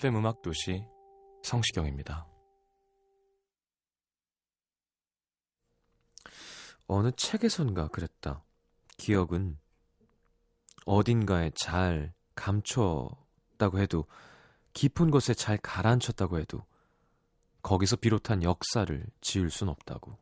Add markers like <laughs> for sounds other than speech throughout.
FM 음악 도시 성시경입니다. 어느 책에선가 그랬다. 기억은 어딘가에 잘 감췄다고 해도 깊은 곳에 잘 가라앉혔다고 해도 거기서 비롯한 역사를 지울 순 없다고.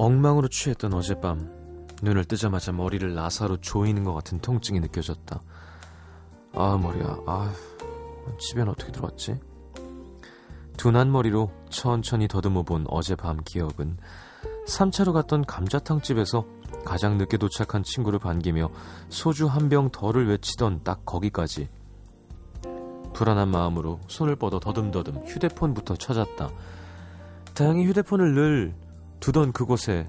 엉망으로 취했던 어젯밤 눈을 뜨자마자 머리를 나사로 조이는 것 같은 통증이 느껴졌다. 아 머리야. 아 집엔 어떻게 들어왔지? 둔한 머리로 천천히 더듬어 본 어젯밤 기억은 3차로 갔던 감자탕 집에서 가장 늦게 도착한 친구를 반기며 소주 한 병 덜을 외치던 딱 거기까지 불안한 마음으로 손을 뻗어 더듬더듬 휴대폰부터 찾았다. 다행히 휴대폰을 늘 두던 그곳에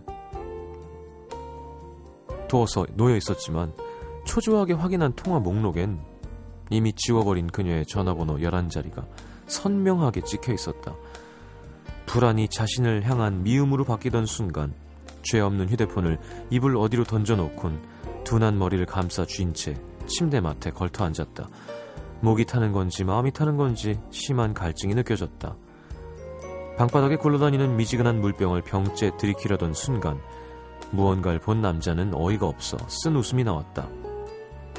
두어서 놓여 있었지만 초조하게 확인한 통화 목록엔 이미 지워버린 그녀의 전화번호 11자리가 선명하게 찍혀 있었다. 불안이 자신을 향한 미움으로 바뀌던 순간 죄 없는 휴대폰을 이불 어디로 던져놓곤 둔한 머리를 감싸 쥔 채 침대 맡에 걸터 앉았다. 목이 타는 건지 마음이 타는 건지 심한 갈증이 느껴졌다. 방바닥에 굴러다니는 미지근한 물병을 병째 들이키려던 순간 무언가를 본 남자는 어이가 없어 쓴 웃음이 나왔다.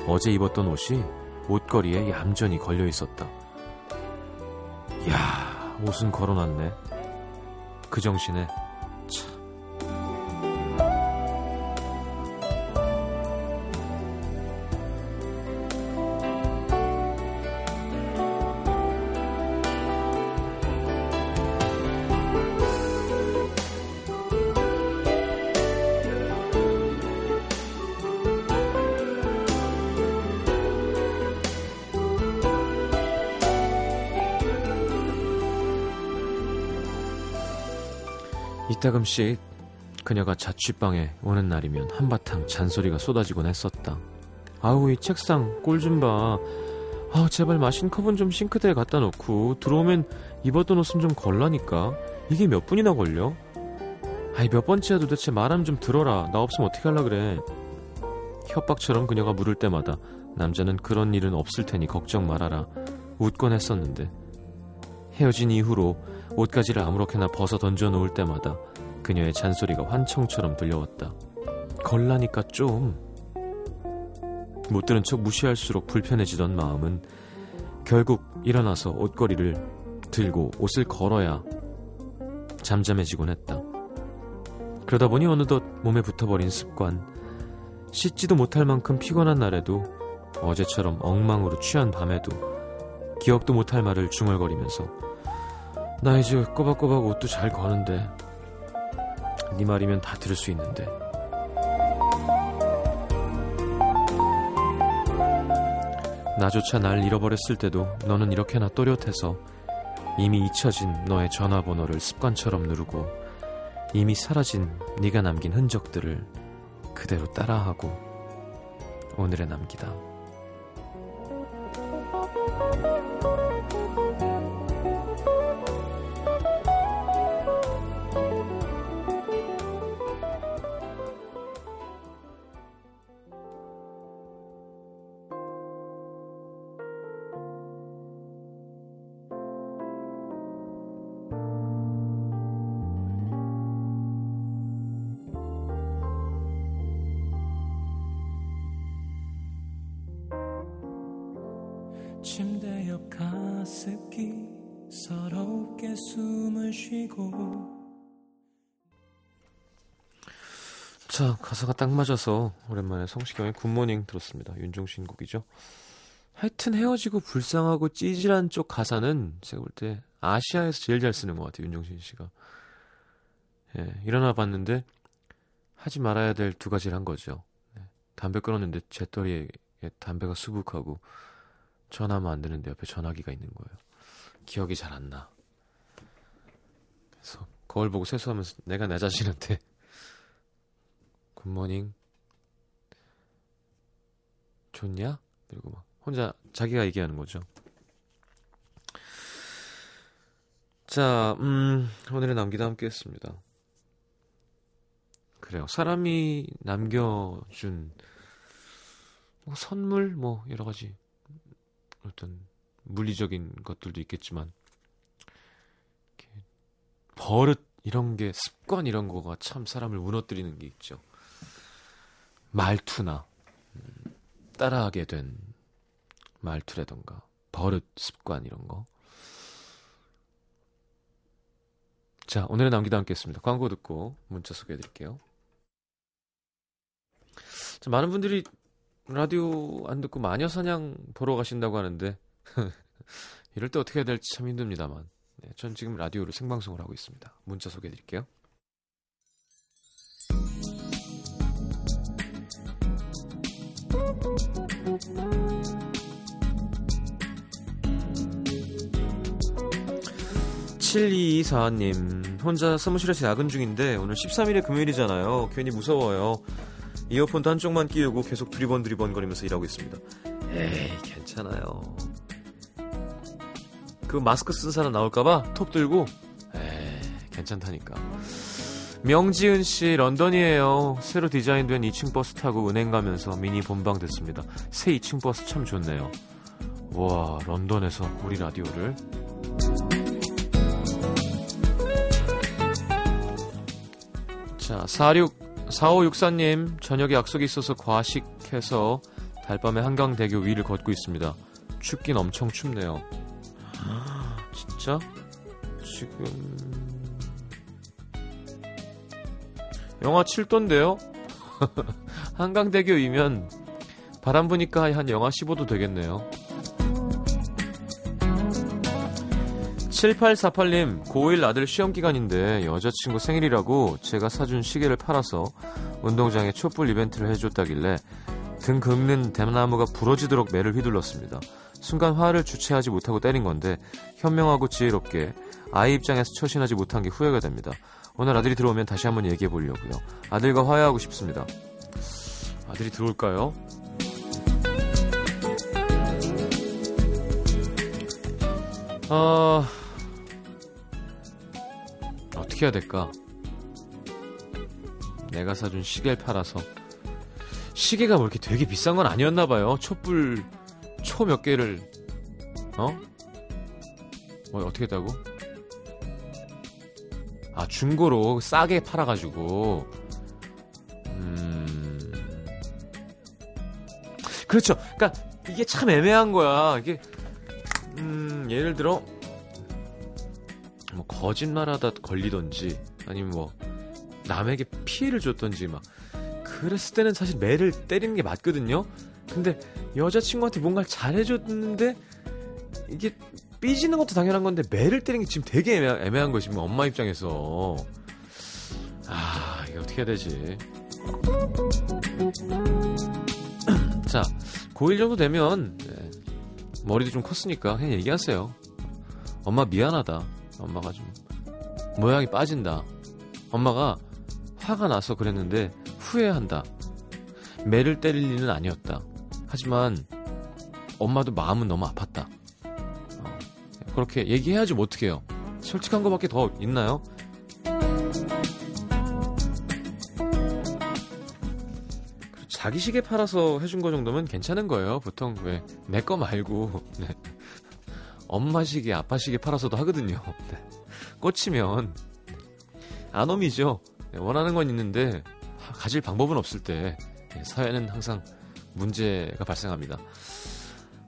어제 입었던 옷이 옷걸이에 얌전히 걸려 있었다. 야, 옷은 걸어놨네. 그 정신에 참. 이따금씩 그녀가 자취방에 오는 날이면 한바탕 잔소리가 쏟아지곤 했었다. 아우 이 책상 꼴 좀 봐. 아 제발 마신 컵은 좀 싱크대에 갖다 놓고 들어오면 입었던 옷은 좀 걸라니까. 이게 몇 분이나 걸려? 아이 몇 번째야 도대체 말함 좀 들어라. 나 없으면 어떻게 할라 그래. 협박처럼 그녀가 물을 때마다 남자는 그런 일은 없을 테니 걱정 말아라. 웃곤 했었는데 헤어진 이후로 옷가지를 아무렇게나 벗어 던져 놓을 때마다 그녀의 잔소리가 환청처럼 들려왔다. 걸라니까 좀. 못 들은 척 무시할수록 불편해지던 마음은 결국 일어나서 옷걸이를 들고 옷을 걸어야 잠잠해지곤 했다. 그러다 보니 어느덧 몸에 붙어버린 습관, 씻지도 못할 만큼 피곤한 날에도 어제처럼 엉망으로 취한 밤에도 기억도 못할 말을 중얼거리면서 나 이제 꼬박꼬박 옷도 잘 거는데 네 말이면 다 들을 수 있는데 나조차 날 잃어버렸을 때도 너는 이렇게나 또렷해서 이미 잊혀진 너의 전화번호를 습관처럼 누르고 이미 사라진 네가 남긴 흔적들을 그대로 따라하고 오늘에 남기다. 가습기 서럽게 숨을 쉬고 자 가사가 딱 맞아서 오랜만에 성시경의 굿모닝 들었습니다. 윤종신 곡이죠. 하여튼 헤어지고 불쌍하고 찌질한 쪽 가사는 제가 볼 때 아시아에서 제일 잘 쓰는 것 같아요. 윤종신 씨가. 예, 일어나 봤는데 하지 말아야 될 두 가지를 한 거죠. 네, 담배 끊었는데 재떨이에 담배가 수북하고 전화하면 안 되는데 옆에 전화기가 있는 거예요. 기억이 잘 안 나. 그래서 거울 보고 세수하면서 내가 내 자신한테 <laughs> 굿모닝 좋냐? 그리고 막 혼자 자기가 얘기하는 거죠. 자, 음, 오늘의 남기다 함께 했습니다. 그래요. 사람이 남겨준 뭐 선물, 뭐 여러 가지 어떤 물리적인 것들도 있겠지만 버릇 이런 게 습관 이런 거가 참 사람을 무너뜨리는 게 있죠. 말투나 음, 따라하게 된 말투라던가 버릇 습관 이런 거. 자 오늘의 남기다 함께했습니다. 광고 듣고 문자 소개해 드릴게요. 자, 많은 분들이 라디오 안 듣고 마녀 사냥 보러 가신다고 하는데 <laughs> 이럴 때 어떻게 해야 될지 참 힘듭니다만 네, 전 지금 라디오로 생방송을 하고 있습니다. 문자 소개해드릴게요. 7224님, 혼자 사무실에서 야근 중인데 오늘 13일의 금요일이잖아요. 괜히 무서워요. 이어폰도 한쪽만 끼우고 계속 두리번 두리번 거리면서 일하고 있습니다. 에이, 괜찮아요. 그 마스크 쓴 사람 나올까봐 톱 들고, 에이, 괜찮다니까. 명지은 씨, 런던이에요. 새로 디자인된 2층 버스 타고 은행 가면서 미니 본방 됐습니다. 새 2층 버스 참 좋네요. 와, 런던에서 우리 라디오를. 자, 46, 4564님, 저녁에 약속이 있어서 과식해서 달밤에 한강대교 위를 걷고 있습니다. 춥긴 엄청 춥네요. <gasps> 진짜? 지금. 영하 7도인데요? <laughs> 한강대교이면 바람 부니까 한 영하 15도 되겠네요. 7848님, 고1 아들 시험 기간인데 여자친구 생일이라고 제가 사준 시계를 팔아서 운동장에 촛불 이벤트를 해줬다길래 등 긁는 대나무가 부러지도록 매를 휘둘렀습니다. 순간 화를 주체하지 못하고 때린 건데 현명하고 지혜롭게 아이 입장에서 처신하지 못한 게 후회가 됩니다. 오늘 아들이 들어오면 다시 한번 얘기해 보려고요. 아들과 화해하고 싶습니다. 아들이 들어올까요? 아... 어떻게 해야 될까? 내가 사준 시계를 팔아서 시계가 뭐 이렇게 되게 비싼 건 아니었나 봐요. 촛불 초 몇 개를 어? 뭐 어떻게 했다고? 아 중고로 싸게 팔아가지고 음 그렇죠. 그러니까 이게 참 애매한 거야. 이게 음 예를 들어 뭐 거짓말하다 걸리던지 아니면 뭐 남에게 피해를 줬던지 막 그랬을 때는 사실 매를 때리는 게 맞거든요. 근데 여자친구한테 뭔가를 잘해줬는데 이게 삐지는 것도 당연한 건데 매를 때리는 게 지금 되게 애매, 애매한 거지 뭐 엄마 입장에서. 아 이게 어떻게 해야 되지? <clears throat> 자 고1 정도 되면 네, 머리도 좀 컸으니까 그냥 얘기하세요. 엄마 미안하다 엄마가 좀 모양이 빠진다 엄마가 화가 나서 그랬는데 후회한다 매를 때릴 일은 아니었다 하지만 엄마도 마음은 너무 아팠다 어, 그렇게 얘기해야지 뭐 어떡해요 솔직한 것밖에 더 있나요? 자기 시계 팔아서 해준 거 정도면 괜찮은 거예요. 보통 왜 내 거 말고 <laughs> 네. 엄마 시계, 아빠 시계 팔아서도 하거든요. <laughs> 네. 꽂히면 안 옴이죠. 네, 원하는 건 있는데 가질 방법은 없을 때 네, 사회는 항상 문제가 발생합니다.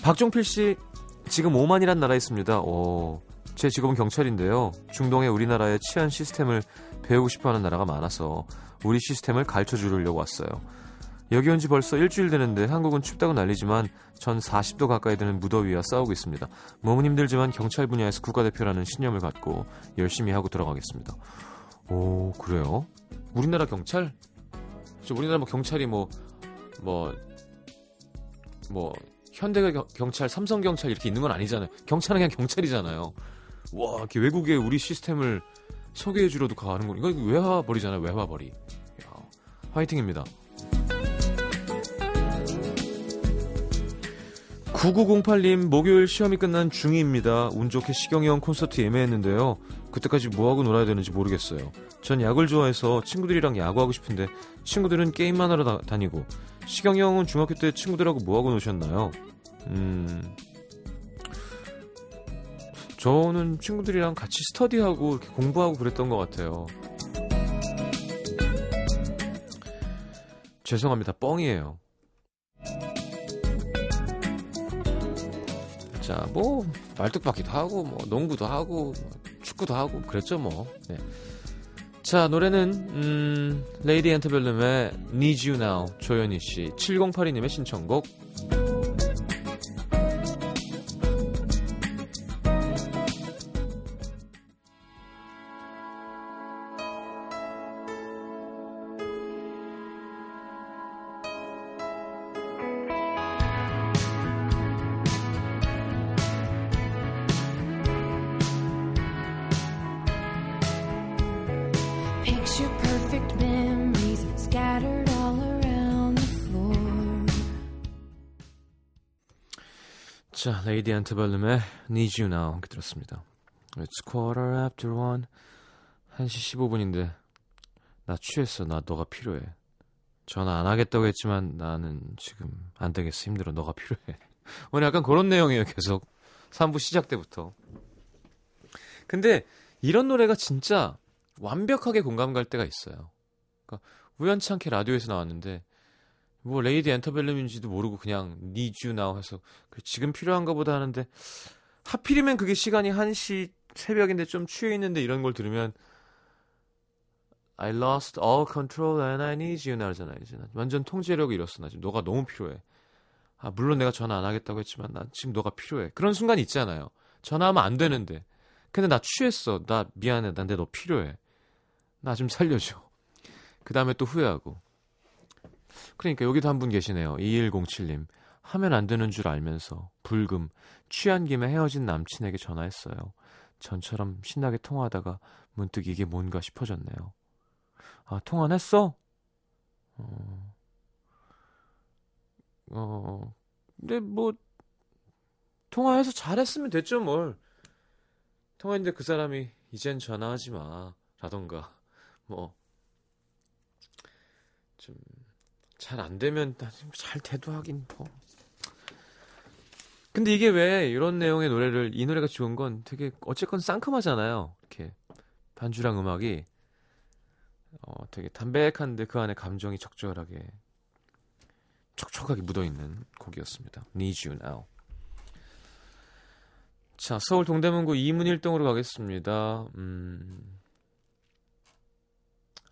박종필 씨 지금 오만이란 나라에 있습니다. 오, 제 직업은 경찰인데요. 중동의 우리나라의 치안 시스템을 배우고 싶어하는 나라가 많아서 우리 시스템을 가르쳐 주려고 왔어요. 여기 온 지 벌써 일주일 되는데 한국은 춥다고 난리지만 전 40도 가까이 되는 무더위와 싸우고 있습니다. 몸은 힘들지만 경찰 분야에서 국가대표라는 신념을 갖고 열심히 하고 들어가겠습니다. 오 그래요? 우리나라 경찰? 우리나라 뭐 경찰이 뭐 뭐, 뭐, 현대 경찰, 삼성 경찰 이렇게 있는 건 아니잖아요. 경찰은 그냥 경찰이잖아요. 와, 이렇게 외국의 우리 시스템을 소개해주러도 가는 거, 이거 외화벌이잖아요, 외화벌이. 야, 화이팅입니다. 9908님, 목요일 시험이 끝난 중2입니다. 운 좋게 시경이 형 콘서트 예매했는데요. 그때까지 뭐하고 놀아야 되는지 모르겠어요. 전 약을 좋아해서 친구들이랑 야구하고 싶은데 친구들은 게임만 하러 다, 다니고 시경이 형은 중학교 때 친구들하고 뭐하고 노셨나요? 음... 저는 친구들이랑 같이 스터디하고 이렇게 공부하고 그랬던 것 같아요. 죄송합니다. 뻥이에요. 자, 뭐 말뚝박기도 하고 뭐 농구도 하고 뭐, 축구도 하고 그랬죠 뭐. 네. 자, 노래는 음, 레이디 엔터벨룸의 Need You Now 조현희 씨 7082님의 신청곡 자, 레이디 안트발름의 Need You Now 이렇게 들었습니다. It's quarter after one 1시 15분인데 나 취했어. 나 너가 필요해. 전화 안 하겠다고 했지만 나는 지금 안 되겠어. 힘들어. 너가 필요해. <laughs> 오늘 약간 그런 내용이에요. 계속 3부 시작 때부터. 근데 이런 노래가 진짜 완벽하게 공감 갈 때가 있어요. 그러니까 우연찮게 라디오에서 나왔는데 뭐 레이디 엔터벨름인지도 모르고 그냥 니주 나우 해서 그 지금 필요한가 보다 하는데 하필이면 그게 시간이 1시 새벽인데 좀 취해 있는데 이런 걸 들으면 I lost all control and I need you 나잖아요. 이제 완전 통제력을 잃었어. 나 지금 너가 너무 필요해. 아, 물론 내가 전화 안 하겠다고 했지만 난 지금 너가 필요해. 그런 순간 있잖아요. 전화하면 안 되는데. 근데 나 취했어. 나 미안해. 난데 너 필요해. 나 좀 살려줘. 그 다음에 또 후회하고. 그러니까 여기도 한 분 계시네요. 2107님. 하면 안 되는 줄 알면서 불금 취한 김에 헤어진 남친에게 전화했어요. 전처럼 신나게 통화하다가 문득 이게 뭔가 싶어졌네요. 아, 통화는 했어? 어. 어. 근데 뭐 통화해서 잘했으면 됐죠, 뭘. 통화했는데 그 사람이 이젠 전화하지 마. 라던가. 뭐. 좀 잘 안 되면 잘 돼도 하긴 뭐. 근데 이게 왜 이런 내용의 노래를 이 노래가 좋은 건 되게 어쨌건 상큼하잖아요. 이렇게 반주랑 음악이 어 되게 담백한데 그 안에 감정이 적절하게 촉촉하게 묻어 있는 곡이었습니다. Need You Now. 자, 서울 동대문구 이문일동으로 가겠습니다. 음.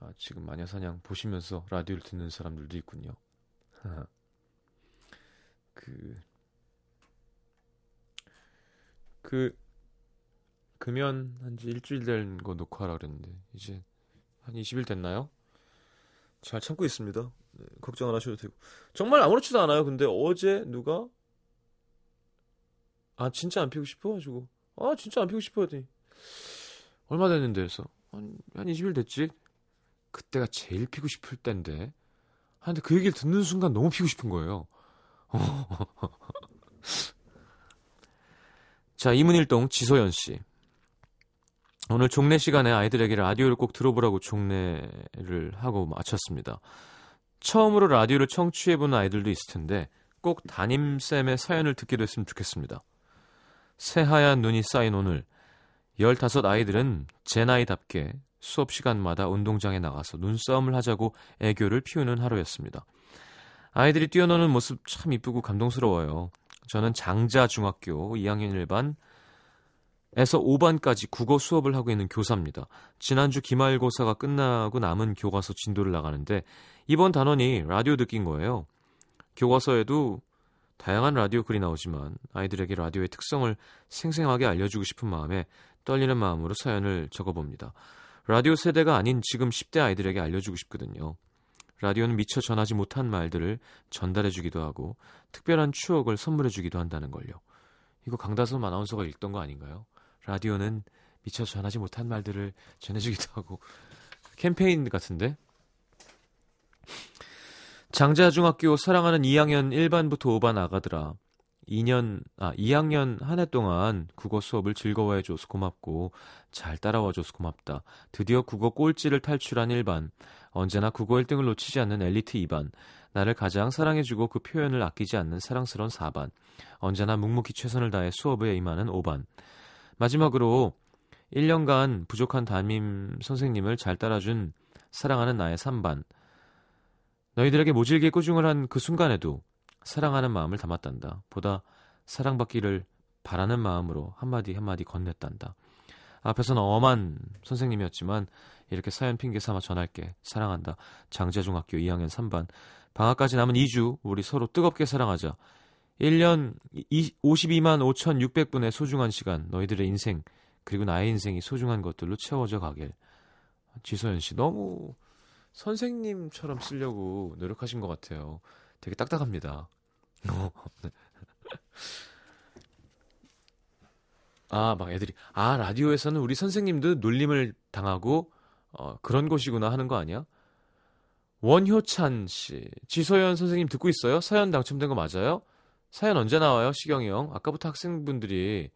아, 지금 마녀사냥 보시면서 라디오를 듣는 사람들도 있군요. <laughs> 그, 그, 금연 한 지 일주일 된거 놓고 하라 그랬는데, 이제 한 20일 됐나요? 잘 참고 있습니다. 네, 걱정 안 하셔도 되고. 정말 아무렇지도 않아요. 근데 어제 누가, 아, 진짜 안 피고 싶어? 가지고, 아, 진짜 안 피고 싶어. 하더니, 얼마 됐는데 해서, 한, 한 20일 됐지? 그때가 제일 피고 싶을 때인데. 아, 근데 그 얘기를 듣는 순간 너무 피고 싶은 거예요. <laughs> 자, 이문일동 지소연 씨. 오늘 종례 시간에 아이들에게 라디오를 꼭 들어보라고 종례를 하고 마쳤습니다. 처음으로 라디오를 청취해보는 아이들도 있을 텐데 꼭 담임쌤의 사연을 듣게 됐으면 좋겠습니다. 새하얀 눈이 쌓인 오늘 15 아이들은 제 나이답게 수업 시간마다 운동장에 나가서 눈싸움을 하자고 애교를 피우는 하루였습니다. 아이들이 뛰어노는 모습 참 이쁘고 감동스러워요. 저는 장자 중학교 2학년 1반 에서 5반까지 국어 수업을 하고 있는 교사입니다. 지난주 기말고사가 끝나고 남은 교과서 진도를 나가는데 이번 단원이 라디오 듣긴 거예요. 교과서에도 다양한 라디오 글이 나오지만 아이들에게 라디오의 특성을 생생하게 알려주고 싶은 마음에 떨리는 마음으로 사연을 적어봅니다. 라디오 세대가 아닌 지금 10대 아이들에게 알려주고 싶거든요. 라디오는 미처 전하지 못한 말들을 전달해주기도 하고 특별한 추억을 선물해주기도 한다는 걸요. 이거 강다솜 아나운서가 읽던 거 아닌가요? 라디오는 미처 전하지 못한 말들을 전해주기도 하고 캠페인 같은데 장자중학교 사랑하는 2학년 1반부터 5반 아가들아 2년 아 2학년 한 해 동안 국어 수업을 즐거워해 줘서 고맙고 잘 따라와 줘서 고맙다. 드디어 국어 꼴찌를 탈출한 1반. 언제나 국어 1등을 놓치지 않는 엘리트 2반. 나를 가장 사랑해 주고 그 표현을 아끼지 않는 사랑스러운 4반. 언제나 묵묵히 최선을 다해 수업에 임하는 5반. 마지막으로 1년간 부족한 담임 선생님을 잘 따라준 사랑하는 나의 3반. 너희들에게 모질게 꾸중을 한 그 순간에도 사랑하는 마음을 담았단다. 보다 사랑받기를 바라는 마음으로 한마디 한마디 건넸단다. 앞에서는 엄한 선생님이었지만 이렇게 사연 핑계 삼아 전할게. 사랑한다. 장재중학교 2학년 3반. 방학까지 남은 2주 우리 서로 뜨겁게 사랑하자. 1년 52만 5,600분의 소중한 시간 너희들의 인생 그리고 나의 인생이 소중한 것들로 채워져 가길. 지소연 씨 너무 선생님처럼 쓰려고 노력하신 것 같아요. 되게 딱딱합니다. 어, 네. 아, 막 애들이 아 라디오에서는 우리 선생님도 놀림을 당하고 어, 그런 곳이구나 하는 거 아니야? 원효찬 씨, 지소연 선생님 듣고 있어요? 사연 당첨된 거 맞아요? 사연 언제 나와요, 시경이 형? 아까부터 학생분들이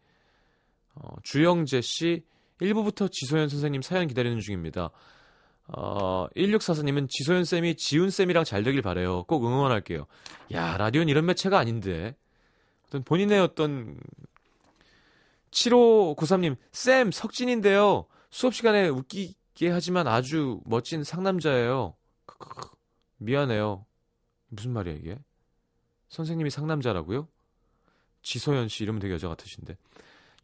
어, 주영재 씨 1부부터 지소연 선생님 사연 기다리는 중입니다. 어, 1644님은 지소연 쌤이 지훈 쌤이랑 잘 되길 바래요. 꼭 응원할게요. 야, 라디오는 이런 매체가 아닌데. 어떤 본인의 어떤 7593님, 쌤, 석진인데요. 수업 시간에 웃기게 하지만 아주 멋진 상남자예요. 미안해요. 무슨 말이야, 이게? 선생님이 상남자라고요? 지소연 씨 이러면 되게 여자 같으신데.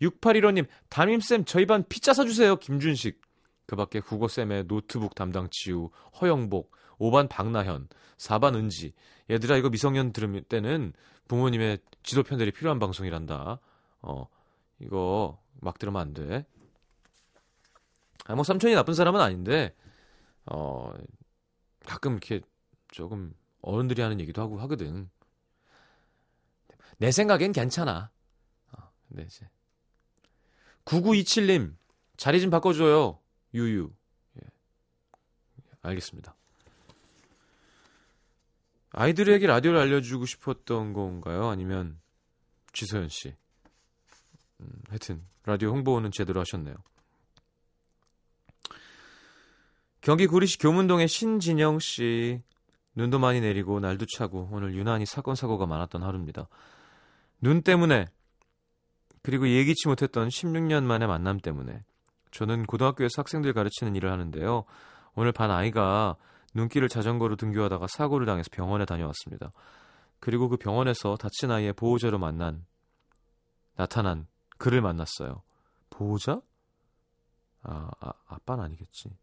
6815님, 담임쌤 저희 반 피자 사주세요. 김준식. 그 밖에 국어쌤의 노트북 담당 지우, 허영복, 5반 박나현, 4반 은지. 얘들아 이거 미성년 들을 때는 부모님의 지도 편들이 필요한 방송이란다. 어, 이거 막 들으면 안 돼. 아, 뭐 삼촌이 나쁜 사람은 아닌데, 어, 가끔 이렇게 조금 어른들이 하는 얘기도 하고 하거든. 내 생각엔 괜찮아. 어, 네, 이제. 9927님, 자리 좀 바꿔줘요. 유유. 예. 알겠습니다. 아이들에게 라디오를 알려주고 싶었던 건가요? 아니면 지소연 씨? 음, 하여튼 라디오 홍보는 제대로 하셨네요. 경기 구리시 교문동의 신진영 씨 눈도 많이 내리고 날도 차고 오늘 유난히 사건 사고가 많았던 하루입니다. 눈 때문에 그리고 예기치 못했던 16년 만의 만남 때문에 저는 고등학교에서 학생들 가르치는 일을 하는데요. 오늘 반 아이가 눈길을 자전거로 등교하다가 사고를 당해서 병원에 다녀왔습니다. 그리고 그 병원에서 다친 아이의 보호자로 만난 나타난 그를 만났어요. 보호자? 아, 아 아빠는 아니겠지.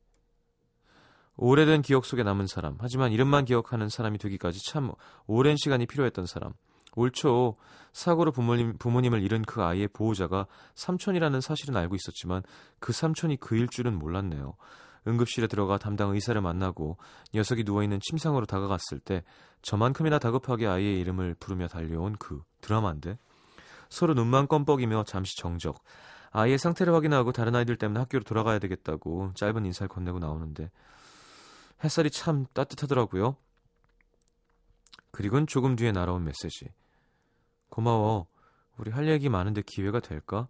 오래된 기억 속에 남은 사람. 하지만 이름만 기억하는 사람이 되기까지 참 오랜 시간이 필요했던 사람. 올 초 사고로 부모님, 부모님을 잃은 그 아이의 보호자가 삼촌이라는 사실은 알고 있었지만 그 삼촌이 그일 줄은 몰랐네요. 응급실에 들어가 담당 의사를 만나고 녀석이 누워있는 침상으로 다가갔을 때 저만큼이나 다급하게 아이의 이름을 부르며 달려온 그 드라마인데 서로 눈만 껌뻑이며 잠시 정적 아이의 상태를 확인하고 다른 아이들 때문에 학교로 돌아가야 되겠다고 짧은 인사를 건네고 나오는데 햇살이 참 따뜻하더라고요. 그리고는 조금 뒤에 날아온 메시지. 고마워. 우리 할 얘기 많은데 기회가 될까?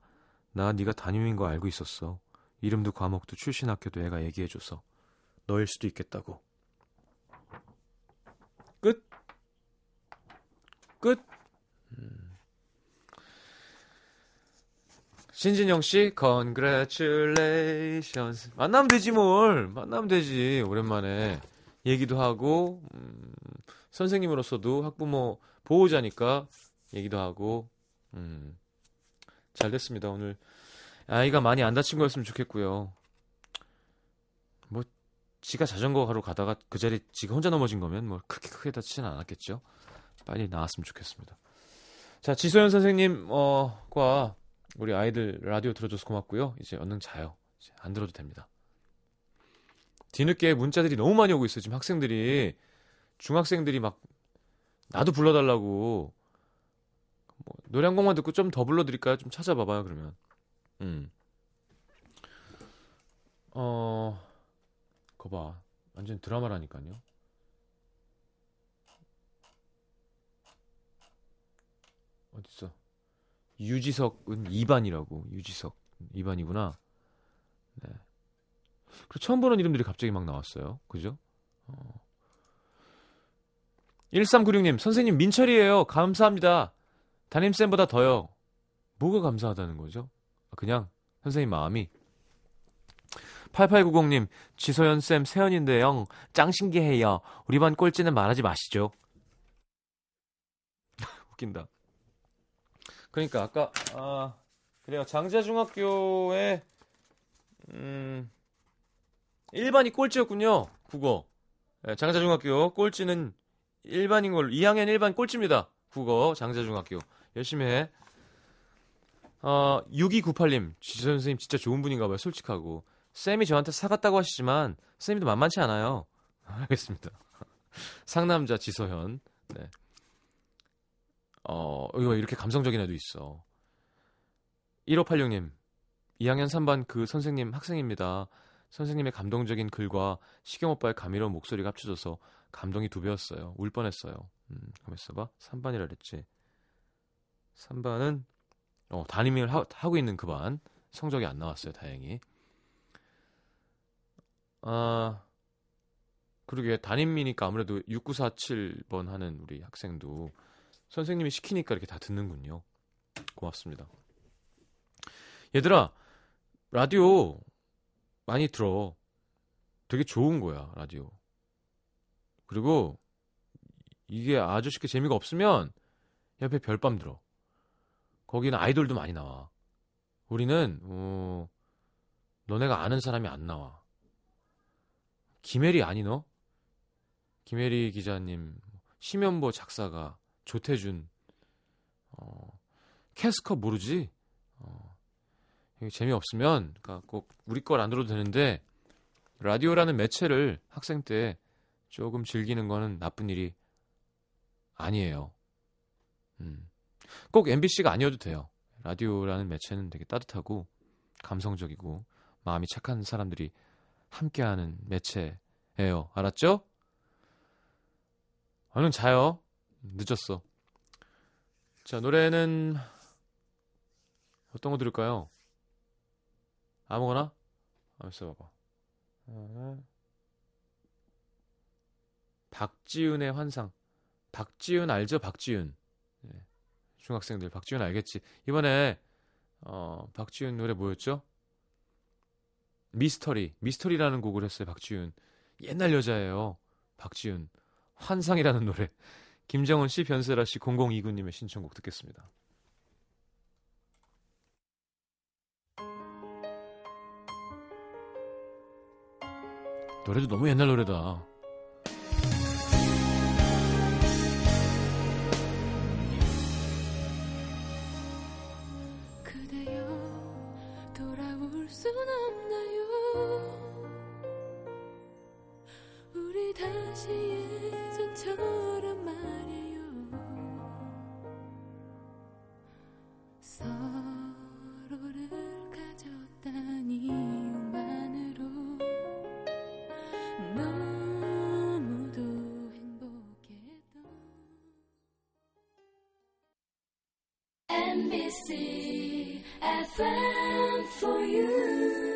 나 네가 담임인 거 알고 있었어. 이름도 과목도 출신 학교도 애가 얘기해줘서 너일 수도 있겠다고. 끝. 끝. 음. 신진영 씨, congratulations. 만나면 되지 뭘. 만나면 되지. 오랜만에 얘기도 하고 음, 선생님으로서도 학부모 보호자니까 얘기도 하고 음, 잘 됐습니다. 오늘 아이가 많이 안 다친 거였으면 좋겠고요. 뭐 지가 자전거 가러 가다가 그 자리 지가 혼자 넘어진 거면 뭐 크게 크게 다치진 않았겠죠. 빨리 나왔으면 좋겠습니다. 자 지소연 선생님 어 과 우리 아이들 라디오 들어줘서 고맙고요. 이제 얼른 자요. 이제 안 들어도 됩니다. 뒤늦게 문자들이 너무 많이 오고 있어요. 지금 학생들이 중학생들이 막 나도 불러달라고 뭐 노래 한 곡만 듣고 좀 더 불러드릴까요? 좀 찾아봐봐요. 그러면 음. 어, 거봐. 완전 드라마라니까요. 어딨어? 유지석은 2반이라고. 유지석 2반이구나. 네. 그리고 처음 보는 이름들이 갑자기 막 나왔어요. 그죠? 어. 1396님, 선생님 민철이에요. 감사합니다. 담임쌤보다 더요. 뭐가 감사하다는 거죠? 그냥 선생님 마음이 8890님, 지소연쌤 세연인데요. 짱 신기해요. 우리 반 꼴찌는 말하지 마시죠. <laughs> 웃긴다. 그러니까 아까 아 그래요. 장자중학교에 음 1반이 꼴찌였군요. 국어. 네, 장자중학교 꼴찌는 1반인 걸로 2학년 1반 꼴찌입니다. 국어 장자중학교. 열심히 해. 어, 6298님, 지선 선생님 진짜 좋은 분인가 봐요. 솔직하고. 쌤이 저한테 사갔다고 하시지만, 쌤이도 만만치 않아요. <laughs> 알겠습니다. 상남자 지소현. 네. 어, 이렇게 감성적인 애도 있어. 1586님, 2학년 3반 그 선생님 학생입니다. 선생님의 감동적인 글과 시경 오빠의 감미로운 목소리가 합쳐져서 감동이 두 배였어요. 울 뻔했어요. 음, 가만 있어봐. 3반이라 그랬지. 3반은 어, 담임을 하, 고 있는 그 반 성적이 안 나왔어요. 다행히. 아 그러게 담임이니까 아무래도 6947번 하는 우리 학생도 선생님이 시키니까 이렇게 다 듣는군요. 고맙습니다. 얘들아 라디오 많이 들어. 되게 좋은 거야 라디오. 그리고 이게 아주 쉽게 재미가 없으면 옆에 별밤 들어. 거기는 아이돌도 많이 나와. 우리는 어, 너네가 아는 사람이 안 나와. 김혜리 아니 너? 김혜리 기자님, 심연보 작사가, 조태준, 어, 캐스커 모르지? 어, 재미없으면, 그러니까 꼭 우리 걸 안 들어도 되는데, 라디오라는 매체를 학생 때 조금 즐기는 거는 나쁜 일이 아니에요. 음. 꼭 MBC가 아니어도 돼요. 라디오라는 매체는 되게 따뜻하고 감성적이고 마음이 착한 사람들이 함께하는 매체예요. 알았죠? 얼른 자요. 늦었어. 자, 노래는 어떤 거 들을까요? 아무거나? 한번 써봐봐. 박지윤의 환상. 박지윤 알죠? 박지윤. 네. 중학생들 박지윤 알겠지. 이번에 어, 박지윤 노래 뭐였죠? 미스터리. 미스터리라는 곡을 했어요. 박지윤. 옛날 여자예요. 박지윤. 환상이라는 노래. 김정은 씨, 변세라 씨, 0029님의 신청곡 듣겠습니다. 노래도 너무 옛날 노래다. NBC FM for you.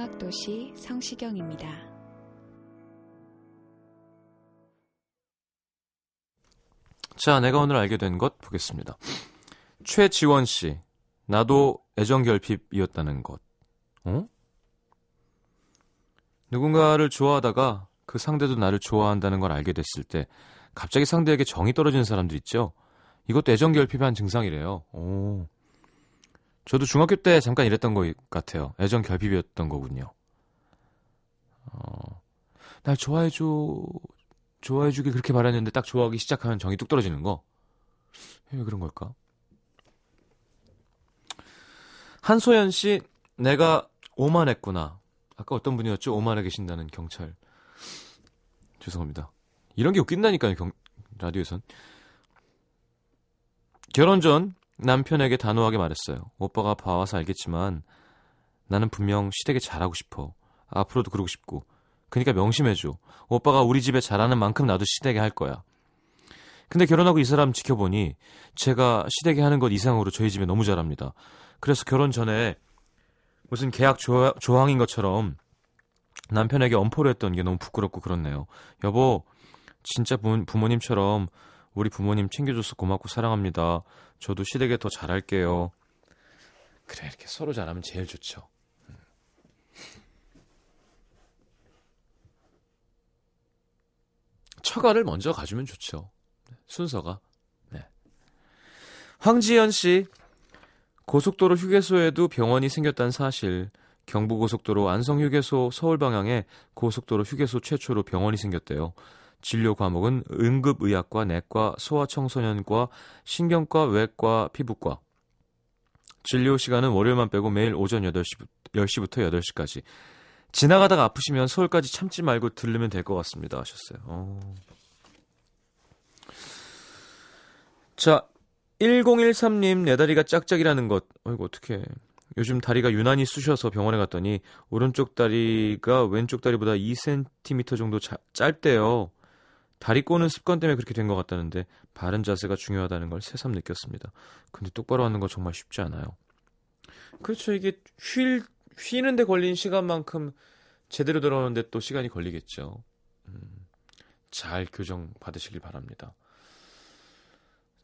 음악도시 성시경입니다. 자, 내가 오늘 알게 된 것 보겠습니다. 최지원 씨, 나도 애정 결핍이었다는 것. 어? 누군가를 좋아하다가 그 상대도 나를 좋아한다는 걸 알게 됐을 때 갑자기 상대에게 정이 떨어지는 사람들 있죠? 이것도 애정 결핍의 한 증상이래요. 오. 저도 중학교 때 잠깐 이랬던 것 같아요. 애정 결핍이었던 거군요. 어, 날 좋아해줘, 좋아해주길 그렇게 바랐는데 딱 좋아하기 시작하면 정이 뚝 떨어지는 거. 왜 그런 걸까? 한소연 씨, 내가 오만했구나. 아까 어떤 분이었죠? 오만해 계신다는 경찰. 죄송합니다. 이런 게 웃긴다니까요, 경, 라디오에선. 결혼 전 남편에게 단호하게 말했어요. 오빠가 봐와서 알겠지만 나는 분명 시댁에 잘하고 싶어. 앞으로도 그러고 싶고. 그러니까 명심해줘. 오빠가 우리 집에 잘하는 만큼 나도 시댁에 할 거야. 근데 결혼하고 이 사람 지켜보니 제가 시댁에 하는 것 이상으로 저희 집에 너무 잘합니다. 그래서 결혼 전에 무슨 계약 조, 조항인 것처럼 남편에게 엄포를 했던 게 너무 부끄럽고 그렇네요. 여보, 진짜 부, 부모님처럼 우리 부모님 챙겨줘서 고맙고 사랑합니다. 저도 시댁에 더 잘할게요. 그래, 이렇게 서로 잘하면 제일 좋죠. 음. 처가를 먼저 가주면 좋죠. 순서가. 네. 황지연 씨, 고속도로 휴게소에도 병원이 생겼다는 사실. 경부고속도로 안성휴게소 서울 방향에 고속도로 휴게소 최초로 병원이 생겼대요. 진료 과목은 응급의학과, 내과, 소아청소년과, 신경과, 외과, 피부과. 진료 시간은 월요일만 빼고 매일 오전 8시, 10시부터 8시까지. 지나가다가 아프시면 서울까지 참지 말고 들르면 될 것 같습니다. 하셨어요. 어. 자, 1013님, 내 다리가 짝짝이라는 것. 어이구, 어떡해. 요즘 다리가 유난히 쑤셔서 병원에 갔더니, 오른쪽 다리가 왼쪽 다리보다 2cm 정도 자, 짧대요. 다리 꼬는 습관 때문에 그렇게 된 것 같다는데, 바른 자세가 중요하다는 걸 새삼 느꼈습니다. 근데 똑바로 하는 거 정말 쉽지 않아요. 그렇죠. 이게 쉴, 쉬는데 걸린 시간만큼 제대로 들어오는데 또 시간이 걸리겠죠. 음, 잘 교정 받으시길 바랍니다.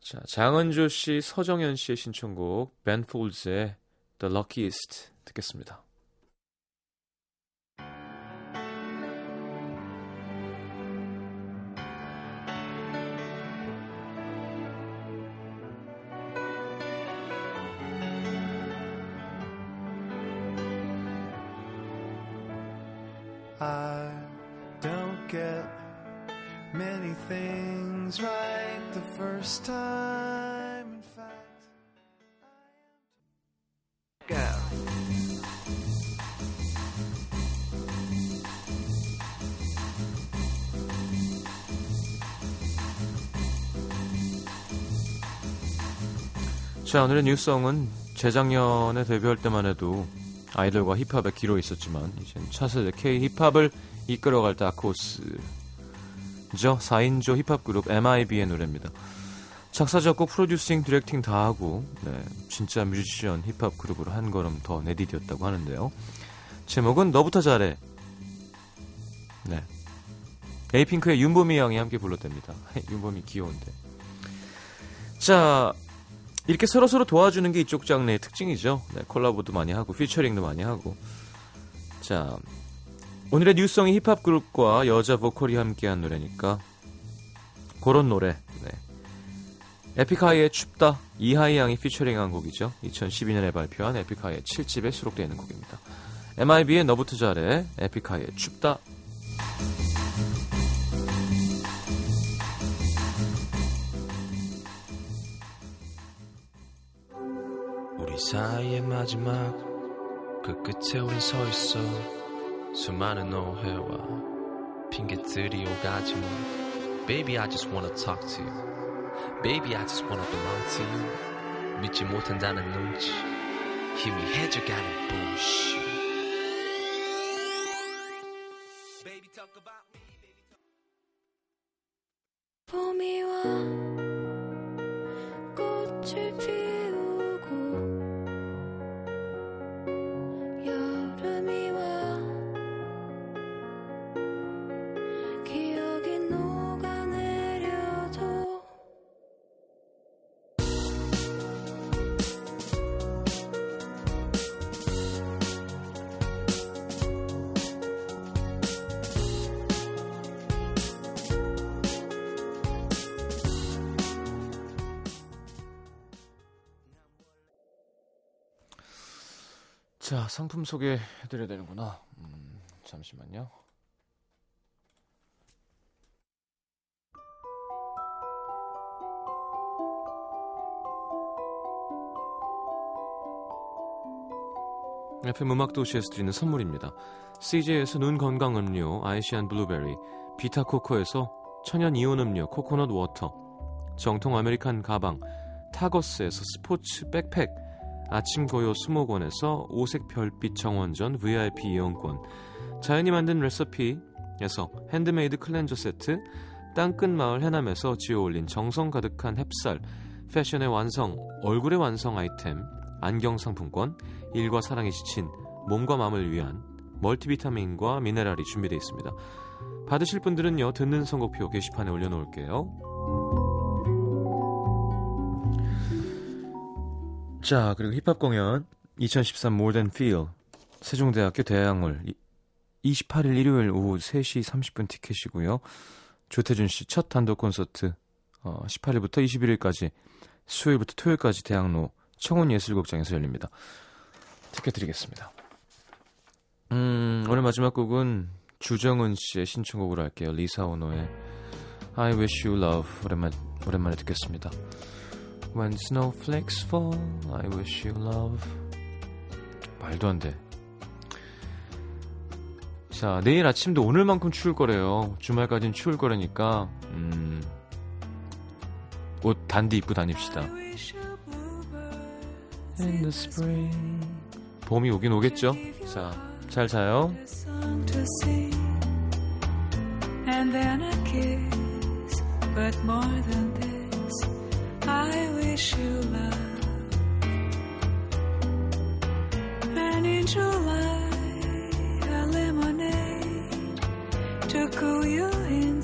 자, 장은조 씨, 서정현 씨의 신청곡 벤 폴즈의 The Luckiest 듣겠습니다. 자, 오늘의 new song은 재작년에 데뷔할 때만 해도 아이돌과 힙합의 기로 있었지만 이젠 차세대 K 힙합을 이끌어갈 다크호스죠. 4인조 힙합 그룹 MIB의 노래입니다. 작사, 작곡, 프로듀싱, 디렉팅 다 하고 네, 진짜 뮤지션 힙합 그룹으로 한 걸음 더 내디뎠다고 하는데요. 제목은 너부터 잘해. 네. 에이핑크의 윤보미 양이 함께 불렀답니다. <laughs> 윤보미 귀여운데. 자, 이렇게 서로서로 도와주는 게 이쪽 장르의 특징이죠. 네, 콜라보도 많이 하고 피처링도 많이 하고. 자, 오늘의 뉴스성이 힙합 그룹과 여자 보컬이 함께한 노래니까 그런 노래. 네. 에픽하이의 춥다 이하이 양이 피처링한 곡이죠. 2012년에 발표한 에픽하이의 7집에 수록되어 있는 곡입니다. MIB의 너부터 잘해 에픽하이의 춥다 우리 사이의 마지막 그 끝에 우린 서 있어 수많은 오해와 핑계들이 오가지만 Baby I just wanna talk to you Baby I just wanna belong to you 믿지 못한다는 눈치 희미해져가는 bullshit Baby 상품 소개해드려야 되는구나. 음, 잠시만요. FM 음악 도시에서 드리는 선물입니다. CJ에서 눈 건강 음료 아이시안 블루베리, 비타 코코에서 천연 이온 음료 코코넛 워터, 정통 American 가방 타거스에서 스포츠 백팩, 아침 고요 수목원에서 오색 별빛 정원전 VIP 이용권, 자연이 만든 레시피에서 핸드메이드 클렌저 세트, 땅끝 마을 해남에서 지어 올린 정성 가득한 햅쌀, 패션의 완성, 얼굴의 완성 아이템, 안경 상품권, 일과 사랑에 지친 몸과 마음을 위한 멀티비타민과 미네랄이 준비되어 있습니다. 받으실 분들은요, 듣는 선곡표 게시판에 올려놓을게요. 자, 그리고 힙합 공연 2013 More Than Feel 세종대학교 대학을 28일 일요일 오후 3시 30분 티켓이고요. 조태준 씨 첫 단독 콘서트 어, 18일부터 21일까지 수요일부터 토요일까지 대학로 청운예술극장에서 열립니다. 티켓 드리겠습니다. 음, 오늘 마지막 곡은 주정은 씨의 신청곡으로 할게요. 리사 오노의 I Wish You Love 오랜만, 오랜만에 듣겠습니다. When snowflakes fall, I wish you love. 말도 안 돼. 자, 내일 아침도 오늘만큼 추울 거래요. 주말까지는 추울 거라니까, 음, 옷 단디 입고 다닙시다. In the spring. 봄이 오긴 오겠죠? 자, 잘 자요. And then a kiss, but more than this, I wish you love. July, a lemonade to cool you in